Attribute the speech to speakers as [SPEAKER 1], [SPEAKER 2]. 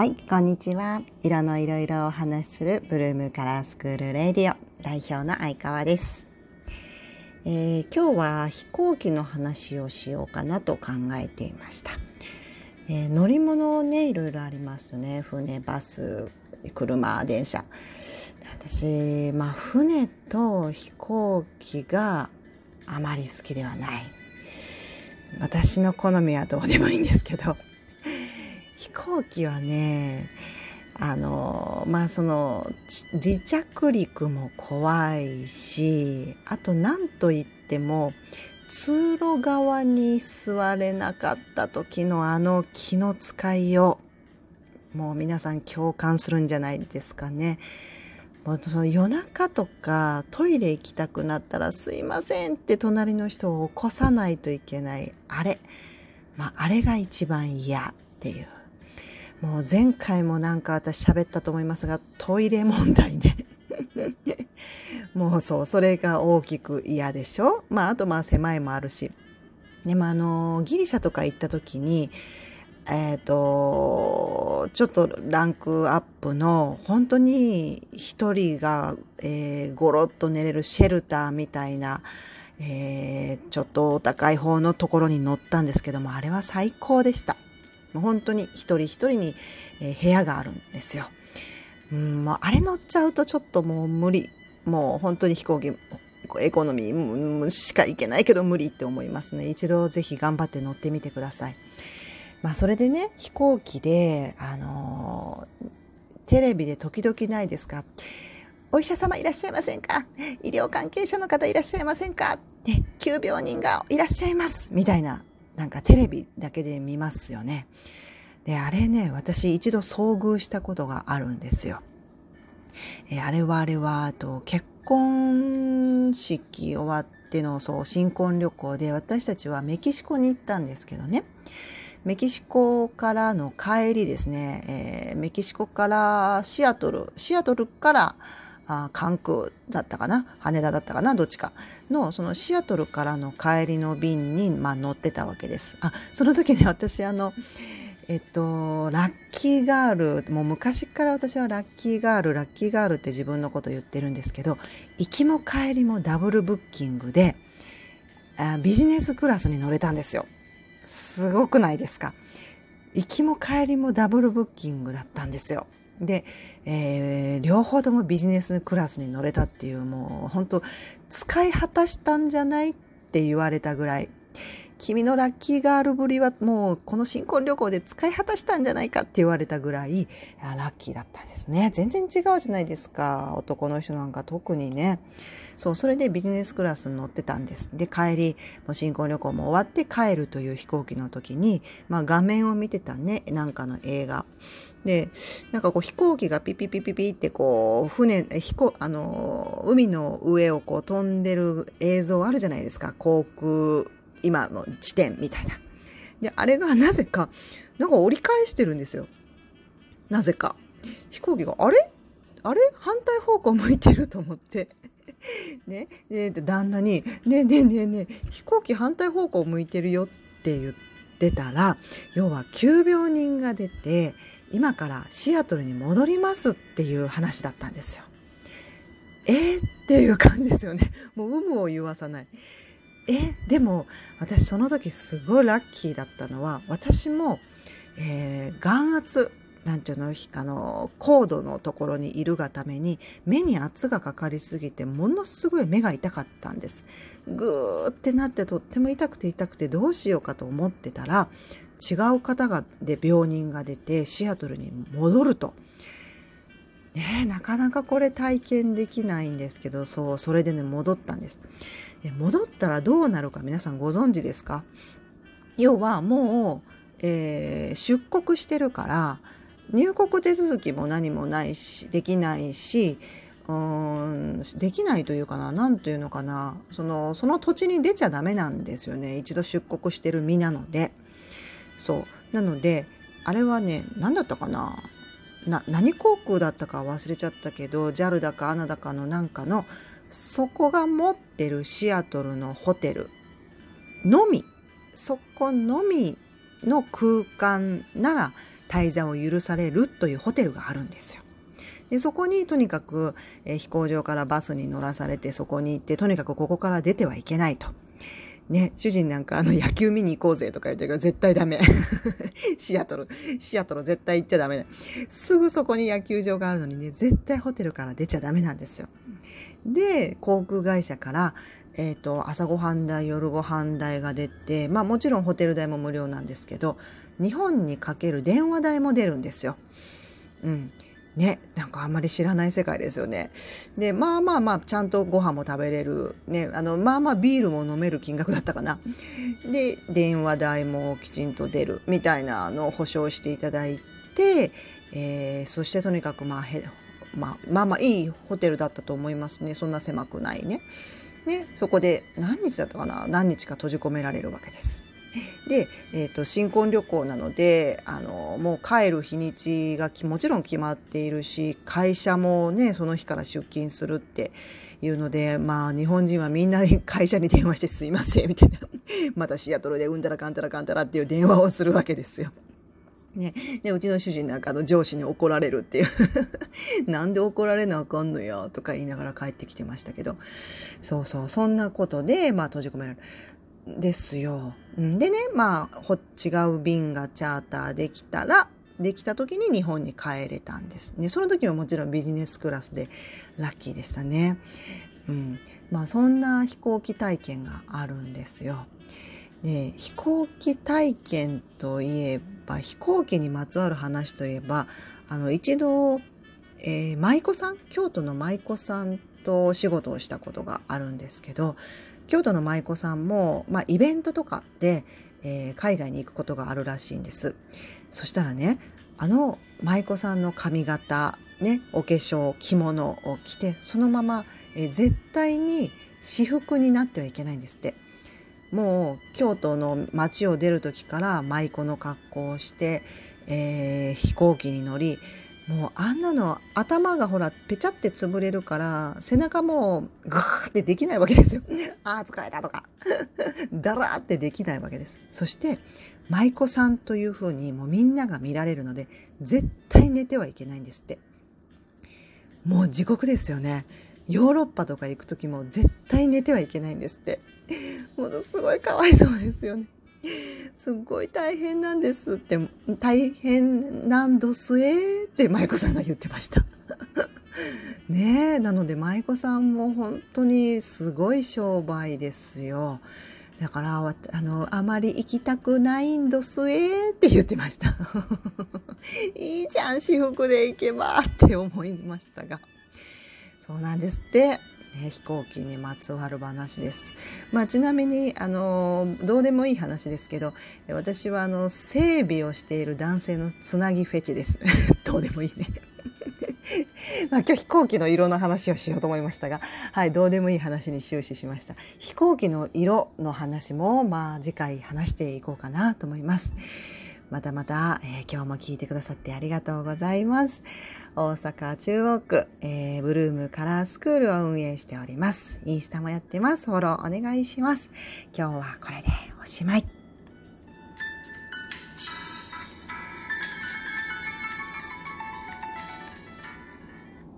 [SPEAKER 1] はい、こんにちは。色のいろいろお話しするブルームカラースクールレディオ代表の相川です、えー今日は飛行機の話をしようかなと考えていました。えー乗り物ね、いろいろありますね。船、バス、車、電車。私、まあ船と飛行機があまり好きではない。私の好みはどうでもいいんですけど。飛行機はねあのまあその離着陸も怖いしあと何と言っても通路側に座れなかった時のあの気の使いようもう皆さん共感するんじゃないですかね。もうその夜中とかトイレ行きたくなったら「すいません」って隣の人を起こさないといけない。あれ、まあ、あれが一番嫌っていう。もう前回もなんか私喋ったと思いますがトイレ問題ね。もうそうそれが大きく嫌でしょ？まああとまあ狭いもあるし。でもあのギリシャとか行った時にえっ、とちょっとランクアップの本当に一人が、えー、ゴロッと寝れるシェルターみたいな、えーちょっとお高い方のところに乗ったんですけどもあれは最高でした。もう本当に一人一人に、え部屋があるんですよ。うん、もうあれ乗っちゃうとちょっともう無理。もう本当に飛行機、エコノミーしか行けないけど無理って思いますね。一度ぜひ頑張って乗ってみてください。まあそれでね、飛行機で、あのーテレビで時々ないですか？お医者様いらっしゃいませんか？医療関係者の方いらっしゃいませんか？ね、急病人がいらっしゃいますみたいな、なんかテレビだけで見ますよね。で、あれね、私一度遭遇したことがあるんですよ。えーあれはあれは、あと、結婚式終わっての、そう、新婚旅行で、私たちはメキシコに行ったんですけどね。メキシコからの帰りですね、えーメキシコからシアトル、シアトルからあ関空だったかな？羽田だったかな？どっちか？のそのシアトルからの帰りの便に、まあ、乗ってたわけです。あその時ね 私あのえっとラッキーガールもう昔から私はラッキーガールラッキーガールって自分のこと言ってるんですけど行きも帰りもダブルブッキングであビジネスクラスに乗れたんですよ。すごくないですか？行きも帰りもダブルブッキングだったんですよ。で、えー両方ともビジネスクラスに乗れたっていうもう本当使い果たしたんじゃないって言われたぐらい。君のラッキーガールぶりはもうこの新婚旅行で使い果たしたんじゃないかって言われたぐらいあラッキーだったんですね。全然違うじゃないですか。男の人なんか特にね。そうそれでビジネスクラスに乗ってたんです。で帰りもう新婚旅行も終わって帰るという飛行機の時に、まあ、画面を見てたね。なんかの映画。でなんかこう飛行機がピピピピピってこう船飛行あの海の上をこう飛んでる映像あるじゃないですか航空今の地点みたいな。であれがなぜかなんか折り返してるんですよ。なぜか飛行機があれ？あれ？反対方向向いてると思って。ね、で旦那に「ねえねえねえねえ飛行機反対方向向いてるよ」って言ってたら要は急病人が出て今からシアトルに戻りますっていう話だったんですよ。えー、っていう感じですよね。もう有無を言わさない。えでも私その時すごいラッキーだったのは私も、えー眼圧なんていうのあの高度のところにいるがために目に圧がかかりすぎてものすごい目が痛かったんです。ぐーってなってとっても痛くて痛くてどうしようかと思ってたら違う方がで病人が出てシアトルに戻ると。ねえなかなかこれ体験できないんですけどそうそれでね戻ったんです。で戻ったらどうなるか皆さんご存知ですか？要はもう、えー出国してるから入国手続きも何もないしできないしうーんできないというかな何というのかなそのその土地に出ちゃダメなんですよね一度出国してる身なのでそうなのであれはね何だったかな？な何航空だったか忘れちゃったけど JAL だか ANA だかのなんかのそこが持ってるシアトルのホテルのみそこのみの空間なら滞在を許されるというホテルがあるんですよ。でそこにとにかく、え、飛行場からバスに乗らされてそこに行ってとにかくここから出てはいけないと。ね、主人なんかあの野球見に行こうぜとか言ってるけど絶対ダメ。シアトル、シアトル絶対行っちゃダメ。すぐそこに野球場があるのにね、絶対ホテルから出ちゃダメなんですよ。で、航空会社から、えっ、ー、と、朝ごはん代、夜ごはん代が出て、まあもちろんホテル代も無料なんですけど、日本にかける電話代も出るんですよ。うん。ね、なんかあんまり知らない世界ですよね。で、まあまあまあ、ちゃんとご飯も食べれる。ね、あの、まあまあビールも飲める金額だったかな。で、電話代もきちんと出るみたいなのを保証していただいて、えー、そしてとにかくまあへ、まあ、まあまあいいホテルだったと思いますね。そんな狭くないね。ね、そこで何日だったかな何日か閉じ込められるわけです。で、えーと、新婚旅行なのであのもう帰る日にちがもちろん決まっているし会社もねその日から出勤するっていうのでまあ日本人はみんな 会社に電話してすいませんみたいな。またシアトルでうんたらかんたらかんたらっていう電話をするわけですよ。ね、でうちの主人なんかの上司に怒られるっていう。なんで怒られなあかんのやとか言いながら帰ってきてましたけど。そうそうそんなことでまあ閉じ込められる。ですよ。でね、まあ、違う便がチャーターできたら、できた時に日本に帰れたんです。ね、その時はもちろんビジネスクラスでラッキーでしたね。うん。まあ、そんな飛行機体験があるんですよ。で、飛行機体験といえば、飛行機にまつわる話といえば、あの、一度、えー、舞妓さん、京都の舞妓さんとお仕事をしたことがあるんですけど、京都の舞妓さんも、まあ、イベントとかで、えー、海外に行くことがあるらしいんです。そしたらね、あの舞妓さんの髪型、ね、お化粧、着物を着て、そのまま、えー、絶対に私服になってはいけないんですって。もう京都の街を出る時から舞妓の格好をして、えー、飛行機に乗りもうあんなの頭がほらぺちゃって潰れるから背中もガーってできないわけですよ。ああ疲れたとか だらーってできないわけです。そして舞妓さんというふうにもうみんなが見られるので絶対寝てはいけないんですって。もう地獄ですよね。ヨーロッパとか行く時も絶対寝てはいけないんですって。ものすごいかわいそうですよね。すっごい大変なんですって大変なんどすえって舞妓さんが言ってました。ねえなので舞妓さんも本当にすごい商売ですよ。だからあのあまり行きたくないんどすえって言ってました。いいじゃん私服で行けばって思いましたが。そうなんですって。ね、飛行機にまつわる話です。まあ、ちなみにあのどうでもいい話ですけど私はあの整備をしている男性のつなぎフェチです。どうでもいいね。まあ今日飛行機の色の話をしようと思いましたが、はい、どうでもいい話に終始しました。飛行機の色の話も、まあ次回話していこうかなと思います。またまた、えー、今日も聞いてくださってありがとうございます。大阪中央区、えー、ブルームカラースクールを運営しております。インスタもやってます。フォローお願いします。今日はこれでおしまい。